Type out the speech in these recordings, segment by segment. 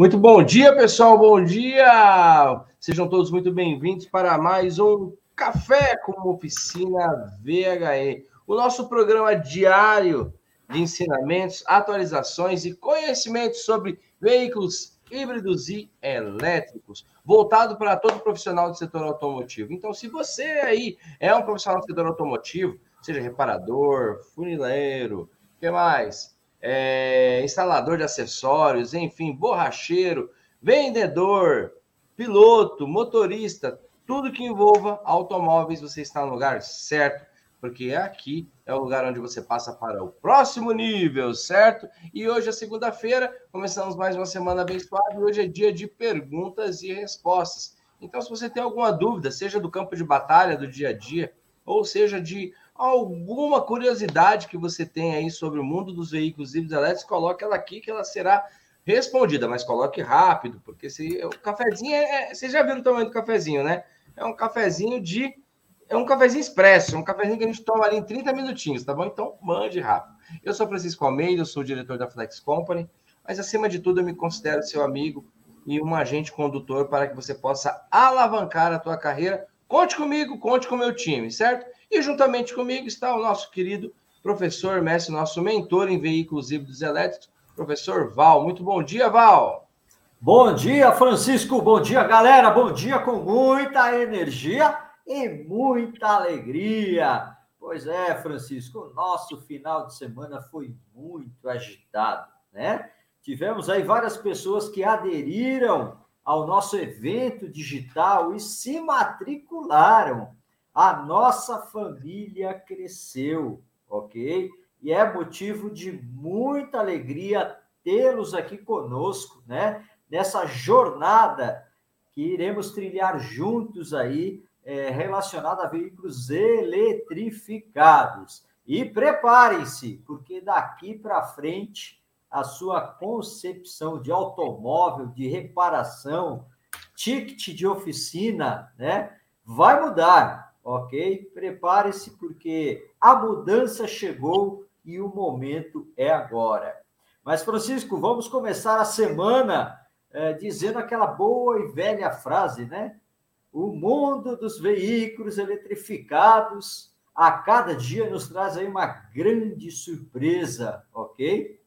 Muito bom dia, pessoal. Bom dia. Sejam todos muito bem-vindos para mais um Café com Oficina VHE, o nosso programa diário de ensinamentos, atualizações e conhecimentos sobre veículos híbridos e elétricos, voltado para todo profissional do setor automotivo. Então, se você aí é um profissional do setor automotivo, seja reparador, funileiro, o que mais? É, instalador de acessórios, enfim, borracheiro, vendedor, piloto, motorista, tudo que envolva automóveis, você está no lugar certo, porque aqui é o lugar onde você passa para o próximo nível, certo? E hoje é segunda-feira, começamos mais uma semana abençoada e hoje é dia de perguntas e respostas. Então, se você tem alguma dúvida, seja do campo de batalha do dia a dia, ou seja de alguma curiosidade que você tem aí sobre o mundo dos veículos híbridos elétricos, coloque ela aqui que ela será respondida, mas coloque rápido, porque se o cafezinho é, é, vocês já viram o tamanho do cafezinho, né? É um cafezinho de é um cafezinho expresso, um cafezinho que a gente toma ali em 30 minutinhos, tá bom? Então, mande rápido. Eu sou Francisco Almeida, eu sou diretor da Flex Company, mas acima de tudo eu me considero seu amigo e um agente condutor para que você possa alavancar a tua carreira. Conte comigo, conte com o meu time, certo? E juntamente comigo está o nosso querido professor Messi, nosso mentor em veículos híbridos elétricos, professor Val. Muito bom dia, Val. Bom dia, Francisco. Bom dia, galera. Bom dia com muita energia e muita alegria. Pois é, Francisco, o nosso final de semana foi muito agitado, né? Tivemos aí várias pessoas que aderiram ao nosso evento digital e se matricularam a nossa família cresceu, ok? E é motivo de muita alegria tê-los aqui conosco, né? Nessa jornada que iremos trilhar juntos aí, é, relacionada a veículos eletrificados. E preparem-se, porque daqui para frente a sua concepção de automóvel, de reparação, ticket de oficina, né, vai mudar ok? Prepare-se porque a mudança chegou e o momento é agora. Mas, Francisco, vamos começar a semana é, dizendo aquela boa e velha frase, né? O mundo dos veículos eletrificados a cada dia nos traz aí uma grande surpresa, ok?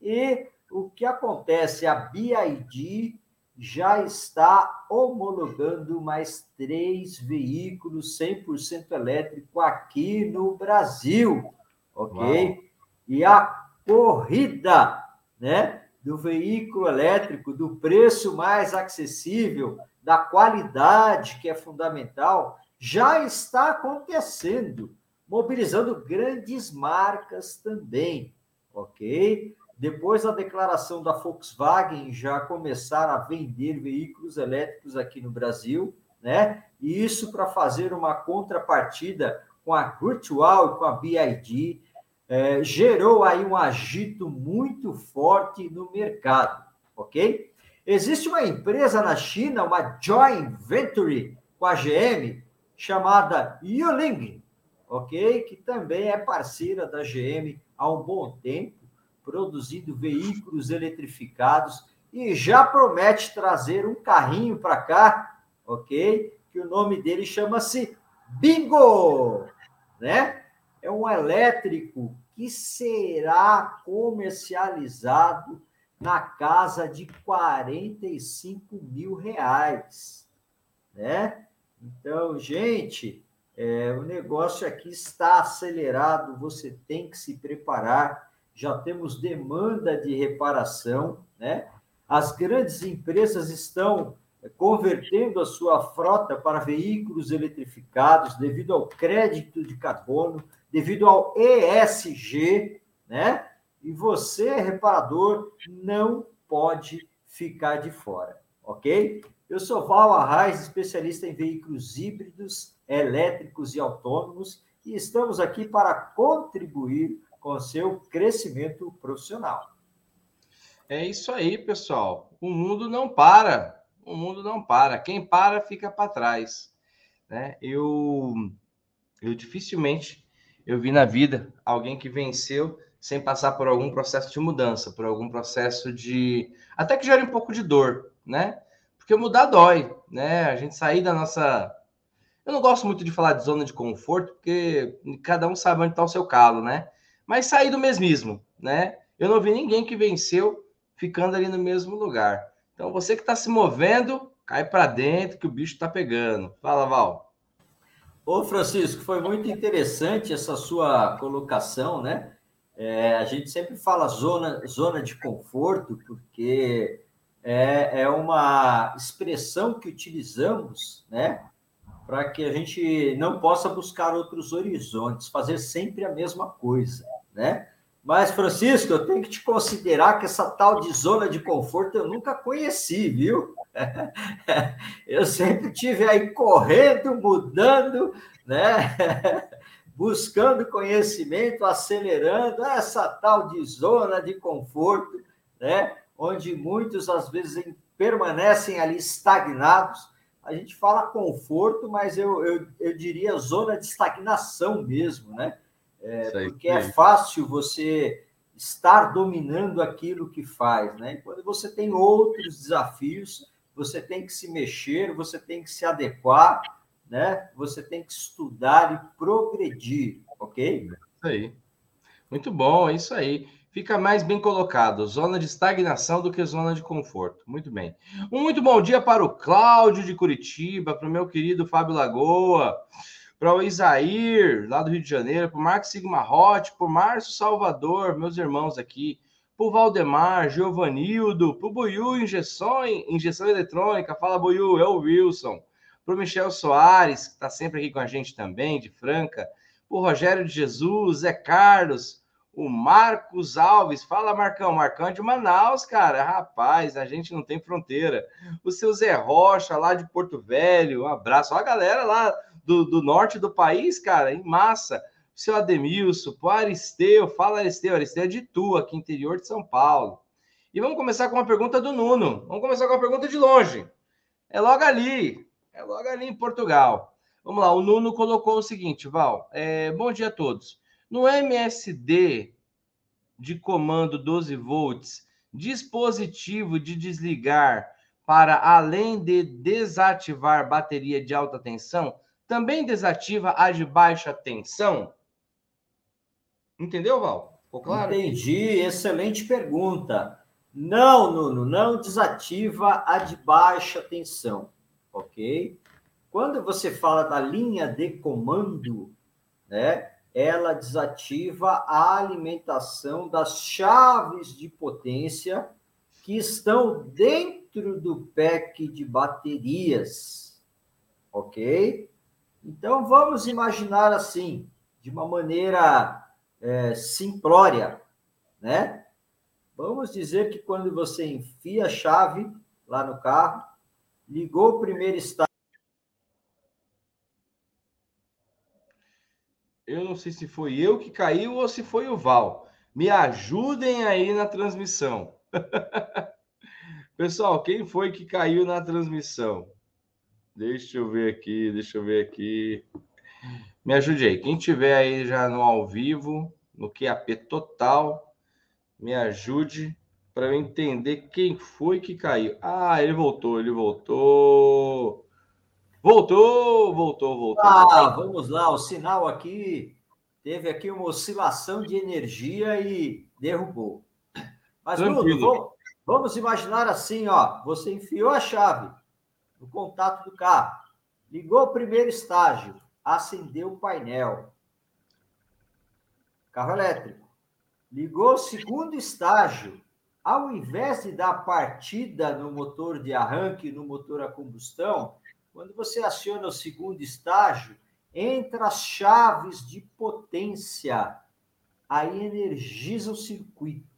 E o que acontece? A BID já está homologando mais três veículos 100% elétrico aqui no Brasil, ok? Uau. E a corrida, né, do veículo elétrico, do preço mais acessível, da qualidade que é fundamental, já está acontecendo, mobilizando grandes marcas também, ok? Depois da declaração da Volkswagen já começar a vender veículos elétricos aqui no Brasil, né? E isso para fazer uma contrapartida com a Virtual e com a BID, é, gerou aí um agito muito forte no mercado, ok? Existe uma empresa na China, uma joint venture com a GM, chamada Yuling, ok? Que também é parceira da GM há um bom tempo produzindo veículos eletrificados e já promete trazer um carrinho para cá, ok? Que o nome dele chama-se Bingo, né? É um elétrico que será comercializado na casa de 45 mil reais, né? Então, gente, é, o negócio aqui está acelerado, você tem que se preparar já temos demanda de reparação, né? As grandes empresas estão convertendo a sua frota para veículos eletrificados devido ao crédito de carbono, devido ao ESG, né? E você, reparador, não pode ficar de fora, ok? Eu sou Val Arraes, especialista em veículos híbridos, elétricos e autônomos, e estamos aqui para contribuir com seu crescimento profissional. É isso aí, pessoal. O mundo não para. O mundo não para. Quem para fica para trás. Né? Eu, eu dificilmente eu vi na vida alguém que venceu sem passar por algum processo de mudança, por algum processo de. até que gere um pouco de dor, né? Porque mudar dói, né? A gente sair da nossa. Eu não gosto muito de falar de zona de conforto, porque cada um sabe onde está o seu calo, né? Mas sair do mesmismo, né? Eu não vi ninguém que venceu ficando ali no mesmo lugar. Então, você que está se movendo, cai para dentro que o bicho está pegando. Fala, Val. Ô, Francisco, foi muito interessante essa sua colocação, né? É, a gente sempre fala zona, zona de conforto, porque é, é uma expressão que utilizamos, né? Para que a gente não possa buscar outros horizontes, fazer sempre a mesma coisa, né? Mas, Francisco, eu tenho que te considerar que essa tal de zona de conforto eu nunca conheci, viu? Eu sempre tive aí correndo, mudando, né? Buscando conhecimento, acelerando essa tal de zona de conforto, né? Onde muitos às vezes permanecem ali estagnados. A gente fala conforto, mas eu, eu, eu diria zona de estagnação mesmo, né? É, porque é fácil você estar dominando aquilo que faz, né? E quando você tem outros desafios, você tem que se mexer, você tem que se adequar, né? Você tem que estudar e progredir, ok? Isso aí. Muito bom, é isso aí. Fica mais bem colocado, zona de estagnação do que zona de conforto. Muito bem. Um muito bom dia para o Cláudio de Curitiba, para o meu querido Fábio Lagoa para o Isair, lá do Rio de Janeiro, para o Marcos Sigma Hot, para o Márcio Salvador, meus irmãos aqui, para o Valdemar, Giovanildo, para o Buiu Injeção, Injeção Eletrônica, fala Buiu, é o Wilson, para o Michel Soares, que está sempre aqui com a gente também, de Franca, para o Rogério de Jesus, Zé Carlos, o Marcos Alves, fala Marcão, Marcão é de Manaus, cara, rapaz, a gente não tem fronteira. O seu Zé Rocha, lá de Porto Velho, um abraço, Olha a galera lá do, do norte do país, cara, em massa. Seu Ademilson, o Aristeu, fala Aristeu, Aristeu é de Tu, aqui interior de São Paulo. E vamos começar com uma pergunta do Nuno. Vamos começar com uma pergunta de longe. É logo ali, é logo ali em Portugal. Vamos lá, o Nuno colocou o seguinte, Val. É, bom dia a todos. No MSD de comando 12 volts, dispositivo de desligar para além de desativar bateria de alta tensão, também desativa a de baixa tensão? Entendeu, Val? Ficou claro? Entendi, excelente pergunta. Não, Nuno, não desativa a de baixa tensão, ok? Quando você fala da linha de comando, né, ela desativa a alimentação das chaves de potência que estão dentro do pack de baterias, ok? Então, vamos imaginar assim, de uma maneira é, simplória, né? Vamos dizer que quando você enfia a chave lá no carro, ligou o primeiro estágio. Eu não sei se foi eu que caiu ou se foi o Val. Me ajudem aí na transmissão. Pessoal, quem foi que caiu na transmissão? Deixa eu ver aqui, deixa eu ver aqui. Me ajude aí. Quem tiver aí já no ao vivo, no QAP total, me ajude para eu entender quem foi que caiu. Ah, ele voltou, ele voltou. Voltou, voltou, voltou. Ah, vamos lá, o sinal aqui teve aqui uma oscilação de energia e derrubou. Mas Bruno, vamos imaginar assim, ó, você enfiou a chave no contato do carro. Ligou o primeiro estágio, acendeu o painel. Carro elétrico. Ligou o segundo estágio. Ao invés de dar partida no motor de arranque, no motor a combustão, quando você aciona o segundo estágio, entra as chaves de potência. Aí energiza o circuito.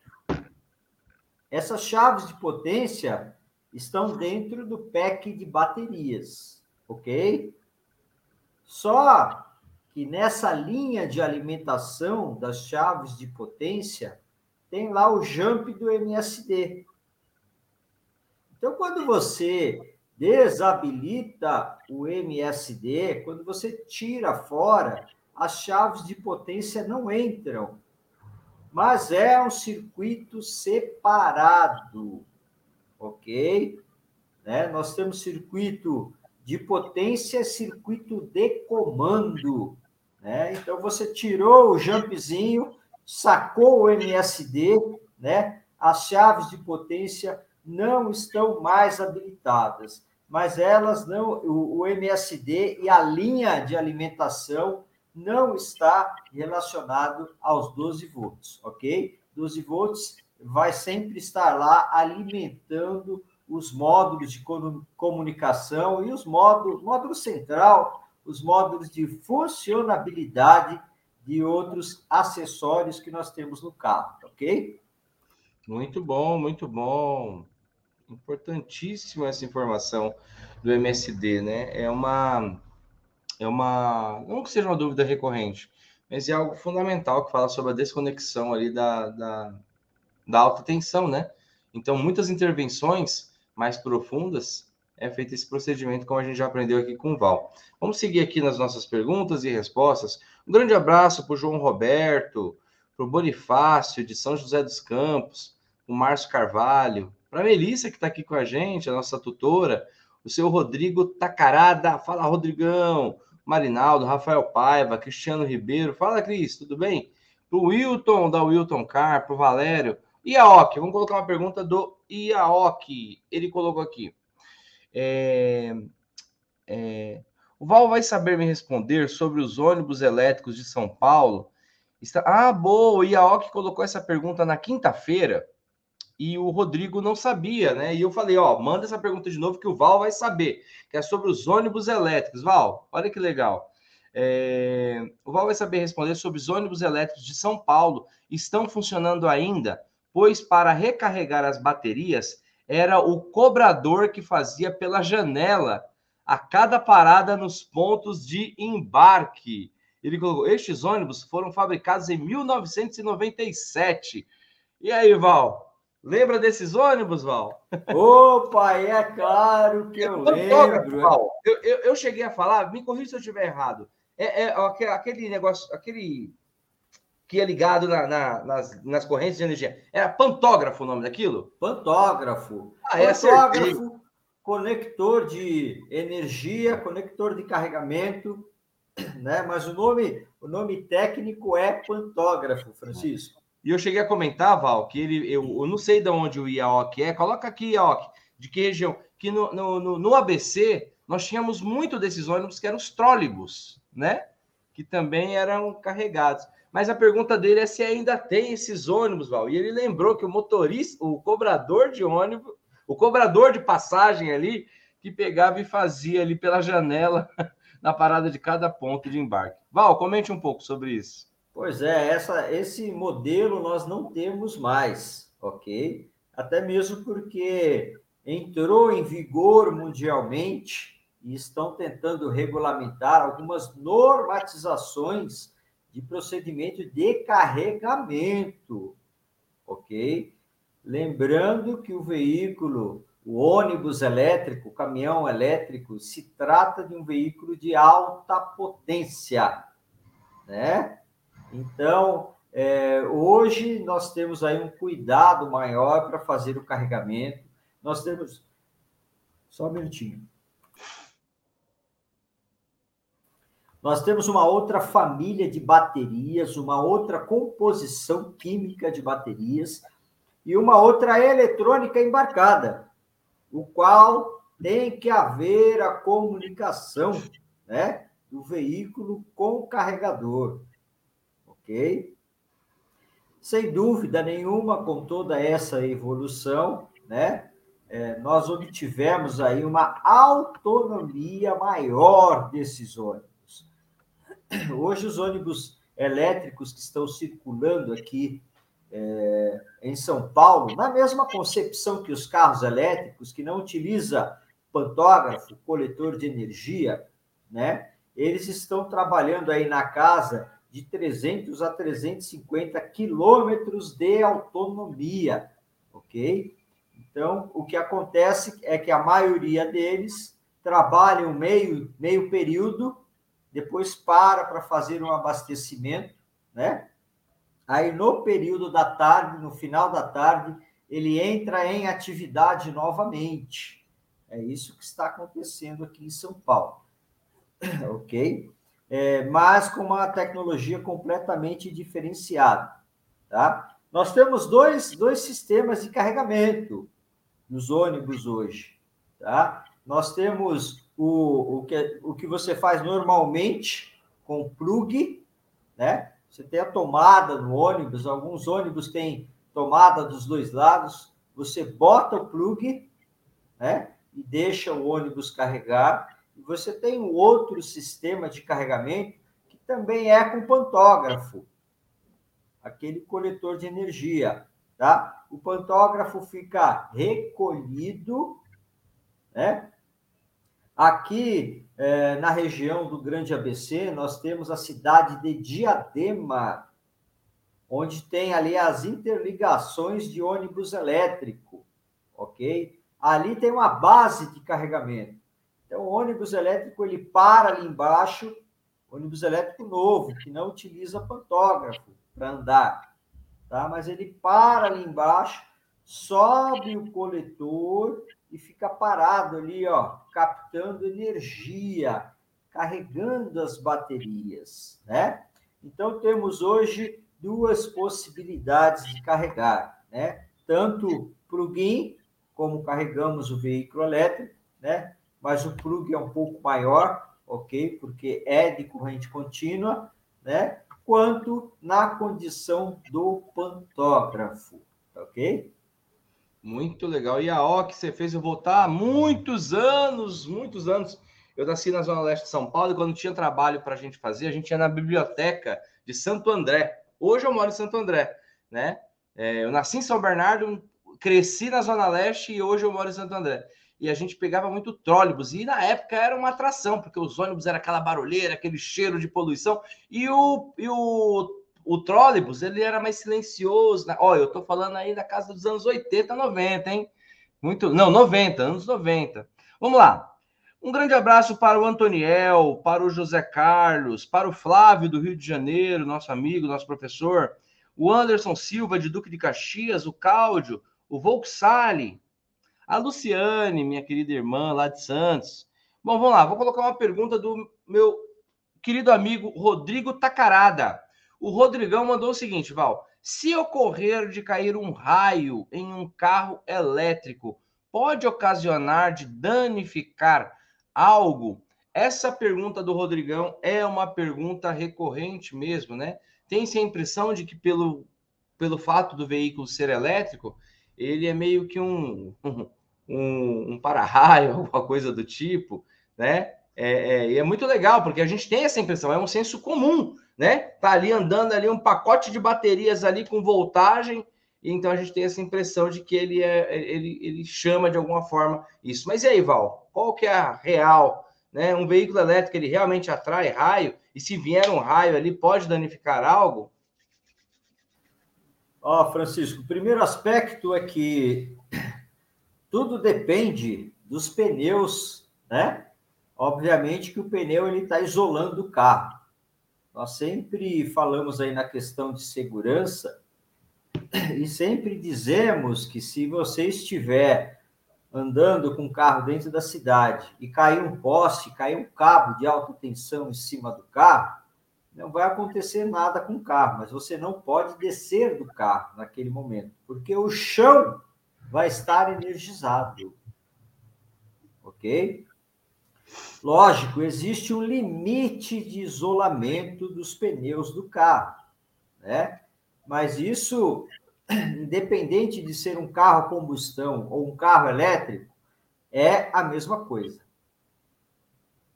Essas chaves de potência estão dentro do pack de baterias, ok? Só que nessa linha de alimentação das chaves de potência, tem lá o jump do MSD. Então, quando você desabilita o MSD, quando você tira fora, as chaves de potência não entram mas é um circuito separado, ok? Né? Nós temos circuito de potência, circuito de comando, né? Então você tirou o jumpzinho, sacou o MSD, né? As chaves de potência não estão mais habilitadas, mas elas não, o, o MSD e a linha de alimentação não está relacionado aos 12 volts, ok? 12 volts vai sempre estar lá alimentando os módulos de comunicação e os módulos, módulo central, os módulos de funcionabilidade de outros acessórios que nós temos no carro, ok? Muito bom, muito bom. Importantíssima essa informação do MSD, né? É uma é uma, não que seja uma dúvida recorrente, mas é algo fundamental que fala sobre a desconexão ali da, da, da alta tensão, né? Então, muitas intervenções mais profundas é feito esse procedimento, como a gente já aprendeu aqui com o Val. Vamos seguir aqui nas nossas perguntas e respostas. Um grande abraço para o João Roberto, para o Bonifácio de São José dos Campos, o Márcio Carvalho, para a Melissa, que está aqui com a gente, a nossa tutora, o seu Rodrigo Tacarada. Fala, Rodrigão. Marinaldo, Rafael Paiva, Cristiano Ribeiro. Fala, Cris, tudo bem? Para o Wilton, da Wilton Car, para o Valério. Iaok, vamos colocar uma pergunta do Iaok. Ele colocou aqui. É, é, o Val vai saber me responder sobre os ônibus elétricos de São Paulo. Está... Ah, boa, o Iaok colocou essa pergunta na quinta-feira e o Rodrigo não sabia, né? E eu falei, ó, manda essa pergunta de novo que o Val vai saber, que é sobre os ônibus elétricos. Val, olha que legal. É... O Val vai saber responder sobre os ônibus elétricos de São Paulo. Estão funcionando ainda? Pois para recarregar as baterias era o cobrador que fazia pela janela a cada parada nos pontos de embarque. Ele colocou: estes ônibus foram fabricados em 1997. E aí, Val? Lembra desses ônibus, Val? Opa, é claro que eu, lembro. Val, eu, eu, eu, cheguei a falar, me corrija se eu estiver errado. É, é, aquele negócio, aquele que é ligado na, na, nas, nas correntes de energia. Era pantógrafo o nome daquilo? Pantógrafo. Ah, é pantógrafo, conector de energia, conector de carregamento, né? Mas o nome, o nome técnico é pantógrafo, Francisco. E eu cheguei a comentar, Val, que ele, eu, eu não sei de onde o IAOC é. Coloca aqui, IAOC, de que região? Que no, no, no, ABC nós tínhamos muito desses ônibus que eram os trólebus, né? Que também eram carregados. Mas a pergunta dele é se ainda tem esses ônibus, Val. E ele lembrou que o motorista, o cobrador de ônibus, o cobrador de passagem ali, que pegava e fazia ali pela janela na parada de cada ponto de embarque. Val, comente um pouco sobre isso. Pois é, essa, esse modelo nós não temos mais, ok? Até mesmo porque entrou em vigor mundialmente e estão tentando regulamentar algumas normatizações de procedimento de carregamento, ok? Lembrando que o veículo, o ônibus elétrico, o caminhão elétrico, se trata de um veículo de alta potência, né? Então, é, hoje nós temos aí um cuidado maior para fazer o carregamento. Nós temos. Só um minutinho. Nós temos uma outra família de baterias, uma outra composição química de baterias e uma outra eletrônica embarcada, o qual tem que haver a comunicação né, do veículo com o carregador ok? Sem dúvida nenhuma, com toda essa evolução, né, é, nós obtivemos aí uma autonomia maior desses ônibus. Hoje, os ônibus elétricos que estão circulando aqui é, em São Paulo, na mesma concepção que os carros elétricos, que não utiliza pantógrafo, coletor de energia, né? Eles estão trabalhando aí na casa de 300 a 350 quilômetros de autonomia, ok? Então, o que acontece é que a maioria deles trabalham meio, meio período, depois para para fazer um abastecimento, né? Aí, no período da tarde, no final da tarde, ele entra em atividade novamente. É isso que está acontecendo aqui em São Paulo. ok? É, mas com uma tecnologia completamente diferenciada. Tá? Nós temos dois, dois sistemas de carregamento nos ônibus hoje. Tá? Nós temos o, o, que, o que você faz normalmente com plug, né? Você tem a tomada no ônibus, alguns ônibus têm tomada dos dois lados, você bota o plug, né? E deixa o ônibus carregar. E você tem um outro sistema de carregamento que também é com pantógrafo, aquele coletor de energia, tá? O pantógrafo fica recolhido, né? Aqui é, na região do Grande ABC, nós temos a cidade de Diadema, onde tem ali as interligações de ônibus elétrico, ok? Ali tem uma base de carregamento. Então, o ônibus elétrico ele para ali embaixo, ônibus elétrico novo, que não utiliza pantógrafo para andar, tá? Mas ele para ali embaixo, sobe o coletor e fica parado ali, ó, captando energia, carregando as baterias, né? Então temos hoje duas possibilidades de carregar, né? Tanto plug-in, como carregamos o veículo elétrico, né? Mas o plug é um pouco maior, ok? Porque é de corrente contínua, né? Quanto na condição do pantógrafo, ok? Muito legal. E a O que você fez eu voltar há muitos anos, muitos anos. Eu nasci na Zona Leste de São Paulo e quando tinha trabalho para a gente fazer, a gente ia na biblioteca de Santo André. Hoje eu moro em Santo André, né? É, eu nasci em São Bernardo, cresci na Zona Leste e hoje eu moro em Santo André. E a gente pegava muito trólebus. E na época era uma atração, porque os ônibus era aquela barulheira, aquele cheiro de poluição. E o, e o o trólebus, ele era mais silencioso. Né? Olha, eu tô falando aí da casa dos anos 80, 90, hein? Muito, não, 90, anos 90. Vamos lá. Um grande abraço para o Antoniel, para o José Carlos, para o Flávio do Rio de Janeiro, nosso amigo, nosso professor, o Anderson Silva de Duque de Caxias, o Cláudio, o Volksali, a Luciane, minha querida irmã lá de Santos. Bom, vamos lá, vou colocar uma pergunta do meu querido amigo Rodrigo Tacarada. O Rodrigão mandou o seguinte, Val: se ocorrer de cair um raio em um carro elétrico, pode ocasionar de danificar algo? Essa pergunta do Rodrigão é uma pergunta recorrente mesmo, né? Tem-se a impressão de que pelo, pelo fato do veículo ser elétrico, ele é meio que um, um, um para-raio, alguma coisa do tipo, né? É, é, e é muito legal, porque a gente tem essa impressão, é um senso comum né? Tá ali andando ali um pacote de baterias ali com voltagem, então a gente tem essa impressão de que ele é ele, ele chama de alguma forma isso. Mas e aí, Val? Qual que é a real, né? Um veículo elétrico ele realmente atrai raio e se vier um raio ali pode danificar algo? Ó, oh, Francisco, o primeiro aspecto é que tudo depende dos pneus, né? Obviamente que o pneu ele está isolando o carro. Nós sempre falamos aí na questão de segurança e sempre dizemos que se você estiver andando com um carro dentro da cidade e cair um poste, cair um cabo de alta tensão em cima do carro, não vai acontecer nada com o carro, mas você não pode descer do carro naquele momento, porque o chão vai estar energizado. Ok? Lógico, existe um limite de isolamento dos pneus do carro, né? Mas isso, independente de ser um carro a combustão ou um carro elétrico, é a mesma coisa.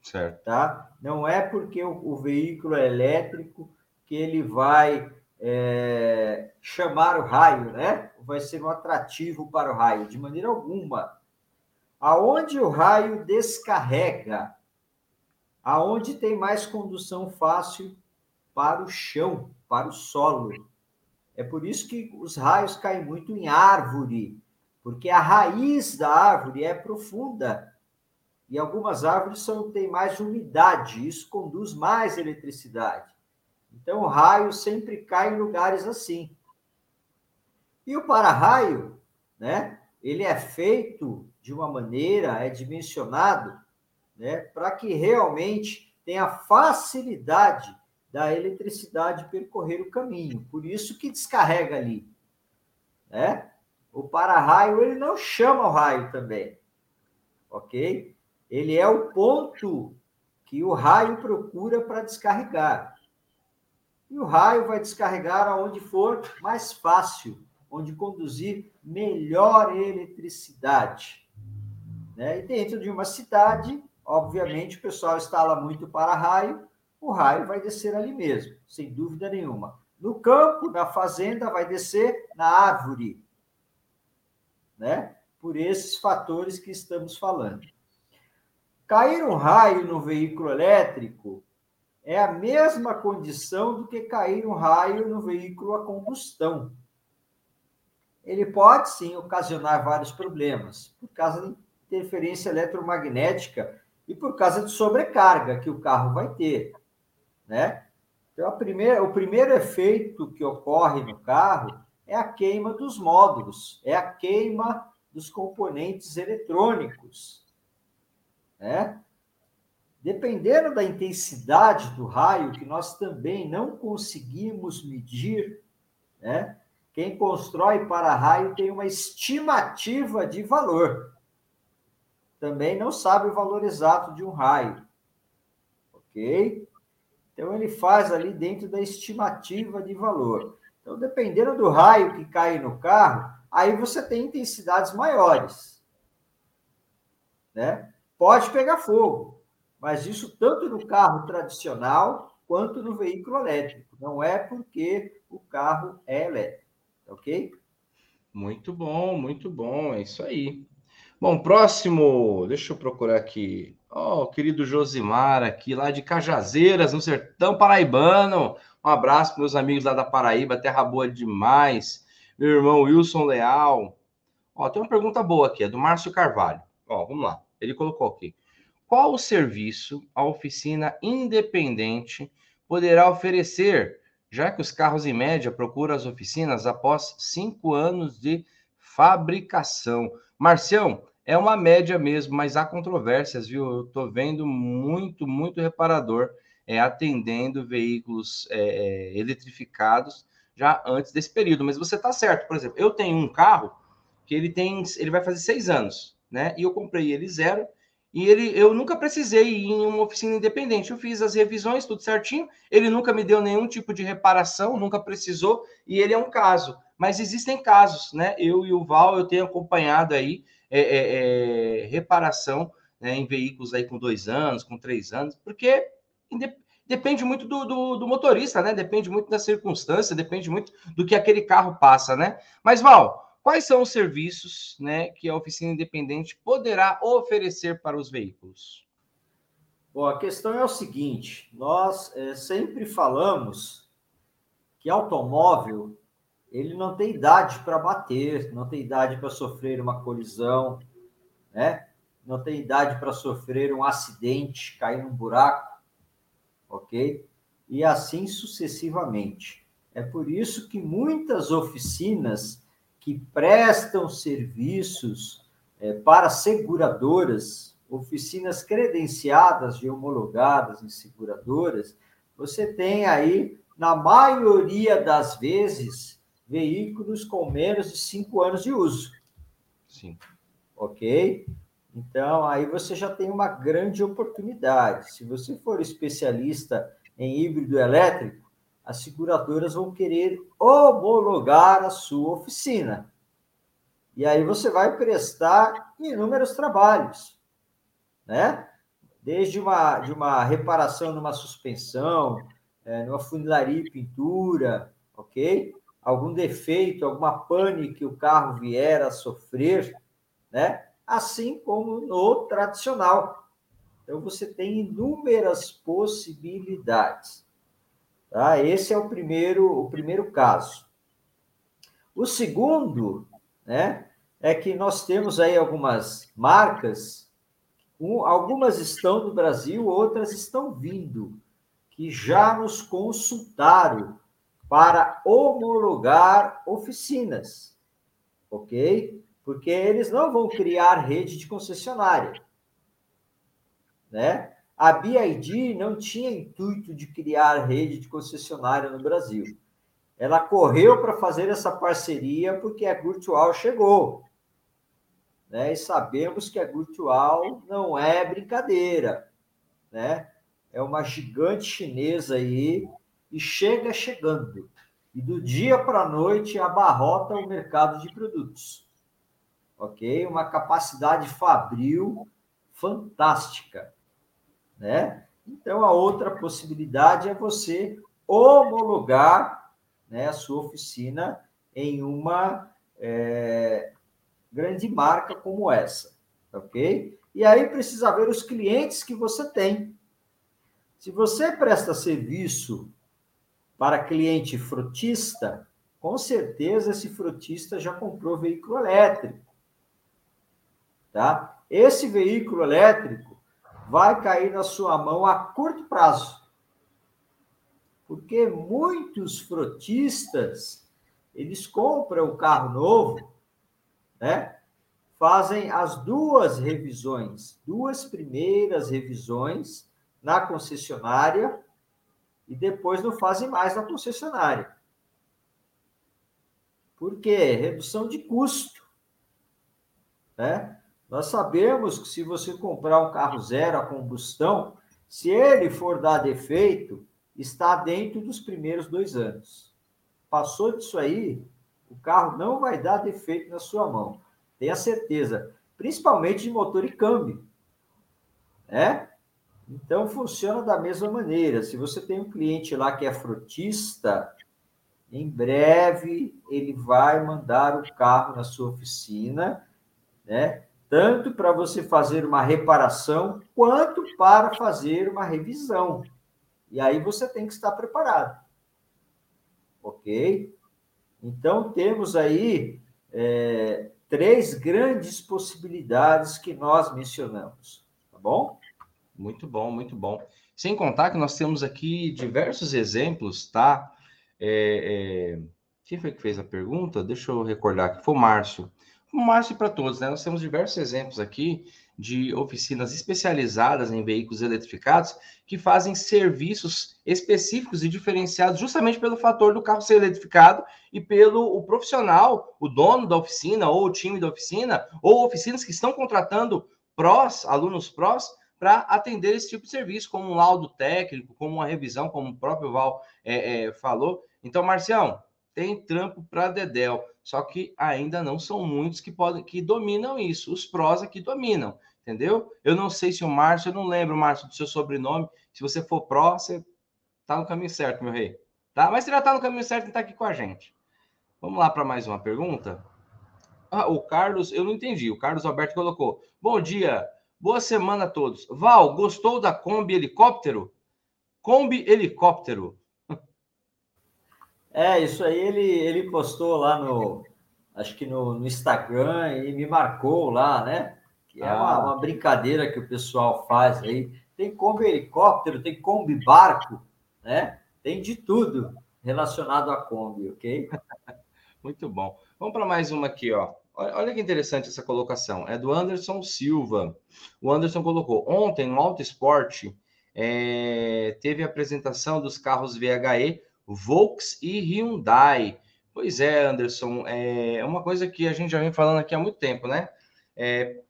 Certo. Tá? Não é porque o, o veículo é elétrico que ele vai é, chamar o raio, né? Vai ser um atrativo para o raio, de maneira alguma. Aonde o raio descarrega, aonde tem mais condução fácil para o chão, para o solo. É por isso que os raios caem muito em árvore, porque a raiz da árvore é profunda. E algumas árvores são, têm mais umidade, isso conduz mais eletricidade. Então, o raio sempre cai em lugares assim. E o para-raio, né? Ele é feito de uma maneira, é dimensionado, né? Para que realmente tenha facilidade da eletricidade percorrer o caminho. Por isso que descarrega ali, né? O para-raio, ele não chama o raio também, ok? Ele é o ponto que o raio procura para descarregar. E o raio vai descarregar aonde for mais fácil, onde conduzir melhor eletricidade. Né? E dentro de uma cidade, obviamente, o pessoal instala muito para-raio, o raio vai descer ali mesmo, sem dúvida nenhuma. No campo, na fazenda, vai descer na árvore, né? Por esses fatores que estamos falando. Cair um raio no veículo elétrico é a mesma condição do que cair um raio no veículo a combustão. Ele pode sim ocasionar vários problemas, por causa interferência eletromagnética e por causa de sobrecarga que o carro vai ter, né? Então, a primeira, o primeiro efeito que ocorre no carro é a queima dos módulos, é a queima dos componentes eletrônicos, né? Dependendo da intensidade do raio, que nós também não conseguimos medir, né? Quem constrói para-raio tem uma estimativa de valor. Também não sabe o valor exato de um raio. Ok? Então, ele faz ali dentro da estimativa de valor. Então, dependendo do raio que cai no carro, aí você tem intensidades maiores. Né? Pode pegar fogo, mas isso tanto no carro tradicional quanto no veículo elétrico. Não é porque o carro é elétrico, ok? Muito bom, muito bom, é isso aí. Bom, próximo, deixa eu procurar aqui. Ó, oh, o querido Josimar aqui, lá de Cajazeiras, no sertão paraibano. Um abraço para meus amigos lá da Paraíba, terra boa demais. Meu irmão Wilson Leal. Ó, tem uma pergunta boa aqui, é do Márcio Carvalho. Ó, vamos lá. Ele colocou aqui. Qual o serviço a oficina independente poderá oferecer, já que os carros em média procuram as oficinas após cinco anos de fabricação? Marcião, é uma média mesmo, mas há controvérsias, viu? Eu estou vendo muito, muito reparador é, atendendo veículos é, é, eletrificados já antes desse período. Mas você está certo, por exemplo, eu tenho um carro que ele tem, ele vai fazer seis anos né? E eu comprei ele zero. E ele, eu nunca precisei ir em uma oficina independente. Eu fiz as revisões, tudo certinho. Ele nunca me deu nenhum tipo de reparação, nunca precisou. E ele é um caso. Mas existem casos, né? Eu e o Val, eu tenho acompanhado aí é, é, é, reparação né, em veículos aí com dois anos, com três anos, porque depende muito do, do, do, motorista, né? Depende muito da circunstância, depende muito do que aquele carro passa, né? Mas, Val, Quais são os serviços né, que a oficina independente poderá oferecer para os veículos? Bom, a questão é o seguinte: nós é, sempre falamos que automóvel ele não tem idade para bater, não tem idade para sofrer uma colisão, né? não tem idade para sofrer um acidente, cair num buraco, ok? E assim sucessivamente. É por isso que muitas oficinas que prestam serviços é, para seguradoras, oficinas credenciadas e homologadas em seguradoras, você tem aí, na maioria das vezes, veículos com menos de cinco anos de uso. Sim. Ok? Então, aí você já tem uma grande oportunidade. Se você for especialista em híbrido elétrico, as seguradoras vão querer homologar a sua oficina. E aí você vai prestar inúmeros trabalhos, né? Desde uma, de uma reparação numa suspensão, é, numa funilaria e pintura, ok? Algum defeito, alguma pane que o carro vier a sofrer, né? Assim como no tradicional. Então você tem inúmeras possibilidades. Tá? Esse é o primeiro, o primeiro caso. O segundo, né, é que nós temos aí algumas marcas, um, algumas estão no Brasil, outras estão vindo, que já nos consultaram para homologar oficinas, ok? Porque eles não vão criar rede de concessionária, né? A BID não tinha intuito de criar rede de concessionária no Brasil. Ela correu para fazer essa parceria porque a Virtual chegou. Né? E sabemos que a Virtual não é brincadeira. Né? É uma gigante chinesa aí e chega chegando. E do dia para a noite abarrota o mercado de produtos. Ok? Uma capacidade fabril fantástica né? Então, a outra possibilidade é você homologar né, a sua oficina em uma é, grande marca como essa, ok? E aí precisa ver os clientes que você tem. Se você presta serviço para cliente frotista, com certeza esse frotista já comprou veículo elétrico. Tá? Esse veículo elétrico vai cair na sua mão a curto prazo. Porque muitos frotistas, eles compram o carro novo, né? Fazem as duas revisões, duas primeiras revisões na concessionária e depois não fazem mais na concessionária. Por quê? Redução de custo. Né? Nós sabemos que se você comprar um carro zero a combustão, se ele for dar defeito, está dentro dos primeiros dois anos. Passou disso aí, o carro não vai dar defeito na sua mão. Tenha certeza. Principalmente de motor e câmbio. Né? Então, funciona da mesma maneira. Se você tem um cliente lá que é frutista, em breve ele vai mandar o carro na sua oficina, né? tanto para você fazer uma reparação quanto para fazer uma revisão. E aí você tem que estar preparado. Ok? Então, temos aí é, três grandes possibilidades que nós mencionamos. Tá bom? Muito bom, muito bom. Sem contar que nós temos aqui diversos exemplos, tá? É, é... Quem foi que fez a pergunta? Deixa eu recordar que foi o Márcio Márcio para todos, né? Nós temos diversos exemplos aqui de oficinas especializadas em veículos eletrificados que fazem serviços específicos e diferenciados justamente pelo fator do carro ser eletrificado e pelo o profissional, o dono da oficina ou o time da oficina ou oficinas que estão contratando prós, alunos prós, para atender esse tipo de serviço, como um laudo técnico, como uma revisão, como o próprio Val é, é, falou. Então, Marcião, tem trampo para Dedel. Só que ainda não são muitos que podem que dominam isso. Os prós aqui dominam, entendeu? Eu não sei se o Márcio, eu não lembro, Márcio, do seu sobrenome. Se você for pró, você tá no caminho certo, meu rei. Tá? Mas você já tá no caminho certo e tá aqui com a gente. Vamos lá para mais uma pergunta. Ah, o Carlos, eu não entendi. O Carlos Alberto colocou: Bom dia, boa semana a todos. Val, gostou da Kombi Helicóptero? Kombi Helicóptero. É, isso aí ele, ele postou lá no, acho que no, no Instagram e me marcou lá, né? Que é uma, ah. uma, brincadeira que o pessoal faz aí. Tem Kombi helicóptero, tem Kombi barco, né? Tem de tudo relacionado a Kombi, ok? Muito bom. Vamos para mais uma aqui, ó. Olha que interessante essa colocação. É do Anderson Silva. O Anderson colocou: ontem no Auto Esporte é, teve a apresentação dos carros VHE Volks e Hyundai. Pois é, Anderson, é uma coisa que a gente já vem falando aqui há muito tempo, né? É,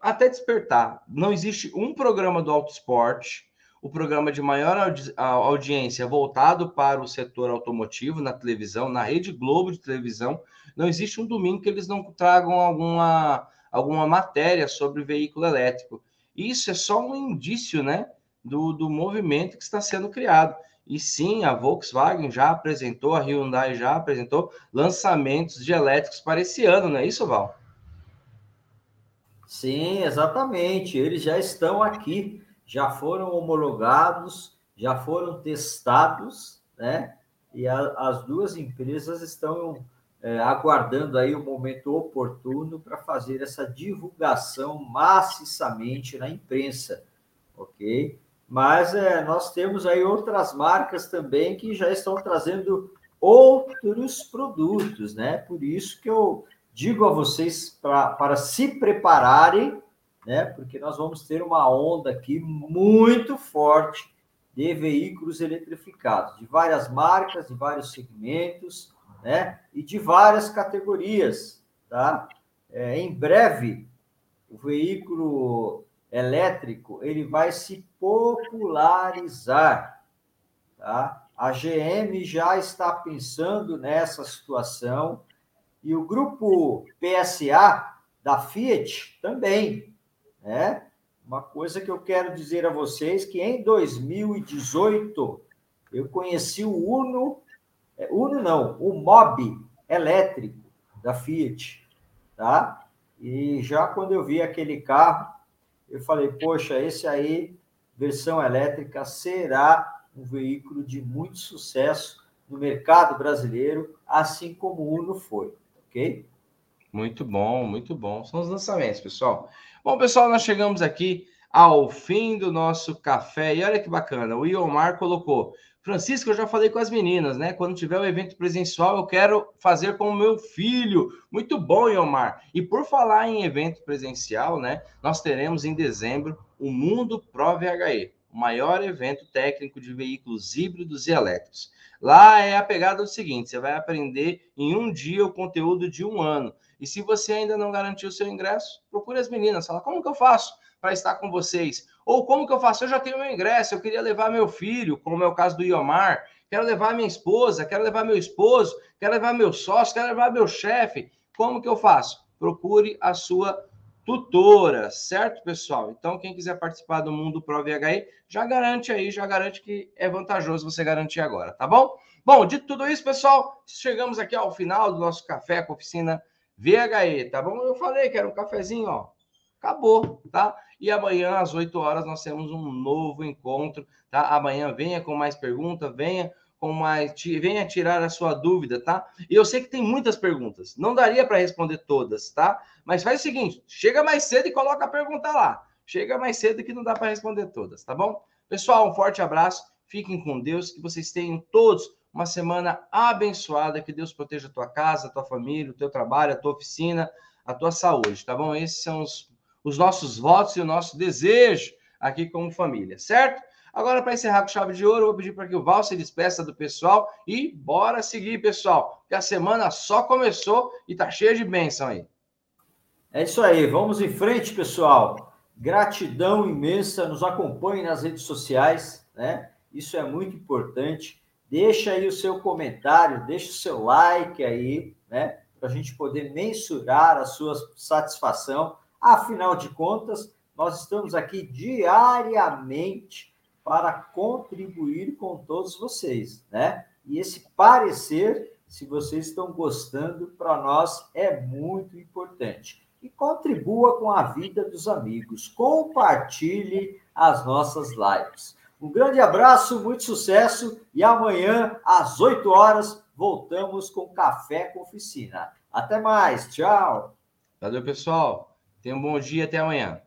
até despertar, não existe um programa do Autosport, o programa de maior audi audiência voltado para o setor automotivo na televisão, na Rede Globo de televisão, não existe um domingo que eles não tragam alguma, alguma matéria sobre veículo elétrico. Isso é só um indício, né, do, do movimento que está sendo criado. E sim, a Volkswagen já apresentou, a Hyundai já apresentou lançamentos de elétricos para esse ano, não é isso, Val? Sim, exatamente. Eles já estão aqui, já foram homologados, já foram testados, né? E a, as duas empresas estão é, aguardando aí o momento oportuno para fazer essa divulgação maciçamente na imprensa, ok? mas é, nós temos aí outras marcas também que já estão trazendo outros produtos, né? Por isso que eu digo a vocês pra, para se prepararem, né? Porque nós vamos ter uma onda aqui muito forte de veículos eletrificados, de várias marcas, de vários segmentos, né? E de várias categorias, tá? É, em breve, o veículo elétrico ele vai se popularizar, tá? A GM já está pensando nessa situação e o grupo PSA da Fiat também, né? Uma coisa que eu quero dizer a vocês que em 2018 eu conheci o Uno, é, Uno não, o Mob elétrico da Fiat, tá? E já quando eu vi aquele carro, eu falei, poxa, esse aí, versão elétrica, será um veículo de muito sucesso no mercado brasileiro, assim como o Uno foi, ok? Muito bom, muito bom. São os lançamentos, pessoal. Bom, pessoal, nós chegamos aqui ao fim do nosso café. E olha que bacana, o Iomar colocou. Francisco, eu já falei com as meninas, né? Quando tiver o um evento presencial, eu quero fazer com o meu filho. Muito bom, Iomar. E por falar em evento presencial, né? Nós teremos em dezembro o Mundo Pro VHE o maior evento técnico de veículos híbridos e elétricos. Lá é a pegada do seguinte: você vai aprender em um dia o conteúdo de um ano. E se você ainda não garantiu o seu ingresso, procure as meninas. Fala, como que eu faço para estar com vocês? Ou como que eu faço? Eu já tenho meu ingresso, eu queria levar meu filho, como é o caso do Iomar, quero levar minha esposa, quero levar meu esposo, quero levar meu sócio, quero levar meu chefe. Como que eu faço? Procure a sua tutora, certo, pessoal? Então, quem quiser participar do Mundo Pro VHI, já garante aí, já garante que é vantajoso você garantir agora, tá bom? Bom, dito tudo isso, pessoal, chegamos aqui ao final do nosso café com oficina VHE, tá bom? Eu falei que era um cafezinho, ó. Acabou, tá? E amanhã, às 8 horas, nós temos um novo encontro, tá? Amanhã venha com mais perguntas, venha com mais. Venha tirar a sua dúvida, tá? E eu sei que tem muitas perguntas. Não daria para responder todas, tá? Mas faz o seguinte: chega mais cedo e coloca a pergunta lá. Chega mais cedo que não dá para responder todas, tá bom? Pessoal, um forte abraço. Fiquem com Deus, que vocês tenham todos uma semana abençoada, que Deus proteja a tua casa, a tua família, o teu trabalho, a tua oficina, a tua saúde, tá bom? Esses são os, os nossos votos e o nosso desejo aqui como família, certo? Agora, para encerrar com chave de ouro, eu vou pedir para que o Val se despeça do pessoal e bora seguir, pessoal, que a semana só começou e tá cheia de bênção aí. É isso aí, vamos em frente, pessoal. Gratidão imensa, nos acompanhe nas redes sociais, né? Isso é muito importante. Deixa aí o seu comentário, deixa o seu like aí, né? Para a gente poder mensurar a sua satisfação. Afinal de contas, nós estamos aqui diariamente para contribuir com todos vocês, né? E esse parecer, se vocês estão gostando, para nós é muito importante. E contribua com a vida dos amigos, compartilhe as nossas lives. Um grande abraço, muito sucesso e amanhã às 8 horas voltamos com Café com Oficina. Até mais, tchau. Valeu, pessoal. Tenha um bom dia, até amanhã.